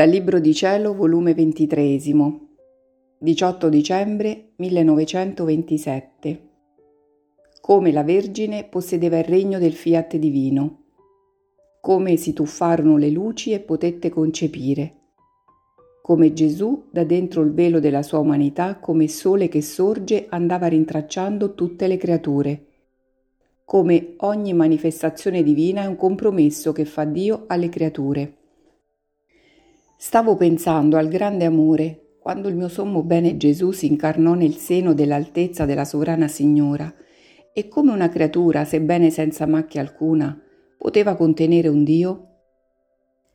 Dal Libro di Cielo, volume 23, 18 dicembre 1927. Come la Vergine possedeva il regno del fiat divino. Come si tuffarono le luci e potette concepire. Come Gesù, da dentro il velo della sua umanità, come sole che sorge, andava rintracciando tutte le creature. Come ogni manifestazione divina è un compromesso che fa Dio alle creature Stavo pensando al grande amore quando il mio sommo bene Gesù si incarnò nel seno dell'altezza della sovrana Signora e come una creatura, sebbene senza macchia alcuna, poteva contenere un Dio?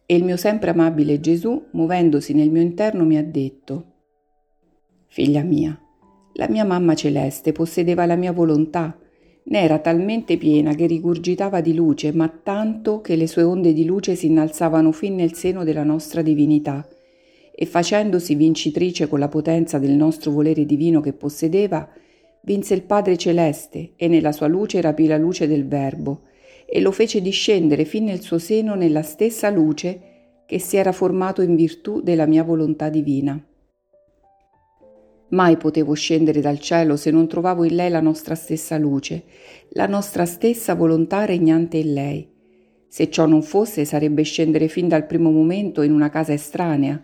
E il mio sempre amabile Gesù, muovendosi nel mio interno, mi ha detto, Figlia mia, la mia mamma celeste possedeva la mia volontà ne era talmente piena che rigurgitava di luce, ma tanto che le sue onde di luce si innalzavano fin nel seno della nostra divinità, e facendosi vincitrice con la potenza del nostro volere divino che possedeva, vinse il Padre Celeste e nella sua luce rapì la luce del Verbo, e lo fece discendere fin nel suo seno nella stessa luce che si era formato in virtù della mia volontà divina. Mai potevo scendere dal cielo se non trovavo in lei la nostra stessa luce, la nostra stessa volontà regnante in lei. Se ciò non fosse sarebbe scendere fin dal primo momento in una casa estranea.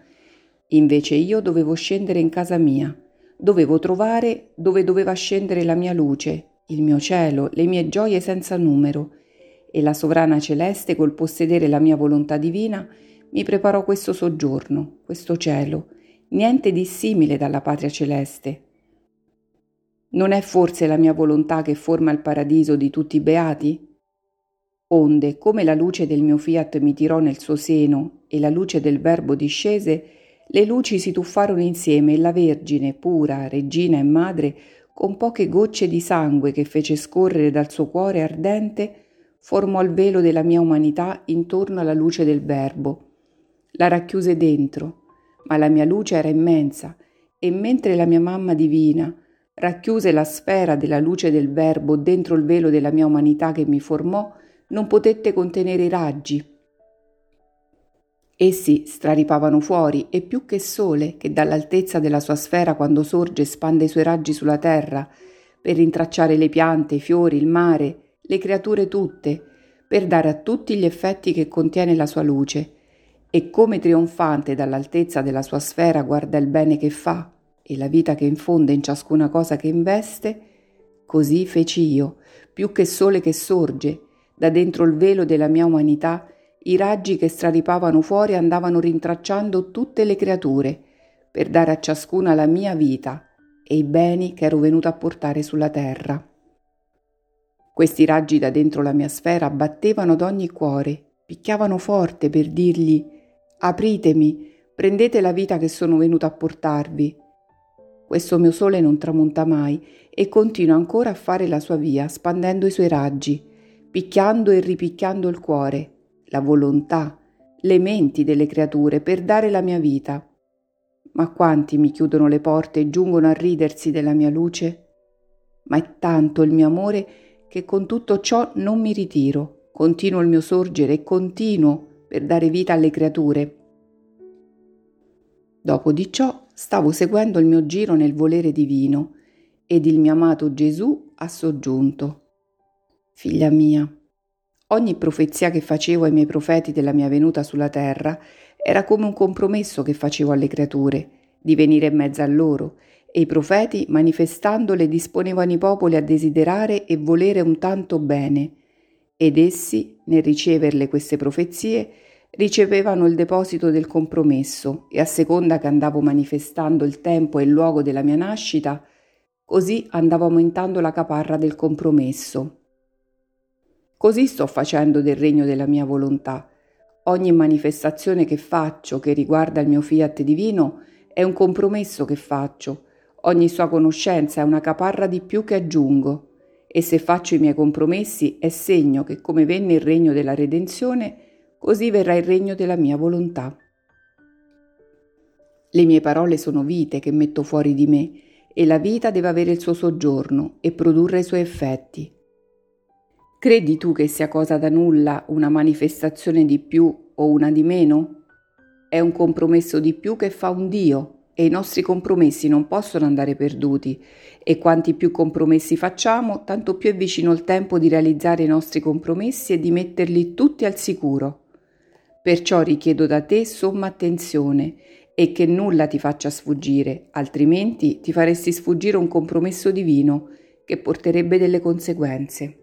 Invece io dovevo scendere in casa mia, dovevo trovare dove doveva scendere la mia luce, il mio cielo, le mie gioie senza numero. E la sovrana celeste, col possedere la mia volontà divina, mi preparò questo soggiorno, questo cielo, niente di simile dalla patria celeste. Non è forse la mia volontà che forma il paradiso di tutti i beati? Onde, come la luce del mio fiat mi tirò nel suo seno e la luce del Verbo discese, le luci si tuffarono insieme e la Vergine, pura, regina e madre, con poche gocce di sangue che fece scorrere dal suo cuore ardente, formò il velo della mia umanità intorno alla luce del Verbo. La racchiuse dentro, ma la mia luce era immensa e mentre la mia mamma divina racchiuse la sfera della luce del Verbo dentro il velo della mia umanità che mi formò, non potette contenere i raggi. Essi straripavano fuori e più che sole, che dall'altezza della sua sfera quando sorge spande i suoi raggi sulla terra, per rintracciare le piante, i fiori, il mare, le creature tutte, per dare a tutti gli effetti che contiene la sua luce, e come trionfante dall'altezza della sua sfera guarda il bene che fa e la vita che infonde in ciascuna cosa che investe, così feci io, più che sole che sorge, da dentro il velo della mia umanità, i raggi che straripavano fuori andavano rintracciando tutte le creature, per dare a ciascuna la mia vita e i beni che ero venuto a portare sulla terra. Questi raggi da dentro la mia sfera battevano ad ogni cuore, picchiavano forte per dirgli Apritemi, prendete la vita che sono venuto a portarvi. Questo mio sole non tramonta mai e continua ancora a fare la sua via, spandendo i suoi raggi, picchiando e ripicchiando il cuore, la volontà, le menti delle creature per dare la mia vita. Ma quanti mi chiudono le porte e giungono a ridersi della mia luce? Ma è tanto il mio amore che con tutto ciò non mi ritiro, continuo il mio sorgere e continuo per dare vita alle creature. Dopo di ciò stavo seguendo il mio giro nel volere divino ed il mio amato Gesù ha soggiunto. Figlia mia, ogni profezia che facevo ai miei profeti della mia venuta sulla terra era come un compromesso che facevo alle creature, di venire in mezzo a loro, e i profeti, manifestandole, disponevano i popoli a desiderare e volere un tanto bene, ed essi, nel riceverle queste profezie, ricevevano il deposito del compromesso e a seconda che andavo manifestando il tempo e il luogo della mia nascita, così andavo aumentando la caparra del compromesso. Così sto facendo del regno della mia volontà. Ogni manifestazione che faccio che riguarda il mio fiat divino è un compromesso che faccio, ogni sua conoscenza è una caparra di più che aggiungo e se faccio i miei compromessi è segno che come venne il regno della redenzione, così verrà il regno della mia volontà. Le mie parole sono vite che metto fuori di me e la vita deve avere il suo soggiorno e produrre i suoi effetti. Credi tu che sia cosa da nulla una manifestazione di più o una di meno? è un compromesso di più che fa un Dio e i nostri compromessi non possono andare perduti e quanti più compromessi facciamo, tanto più è vicino il tempo di realizzare i nostri compromessi e di metterli tutti al sicuro. Perciò richiedo da te somma attenzione e che nulla ti faccia sfuggire, altrimenti ti faresti sfuggire un compromesso divino che porterebbe delle conseguenze.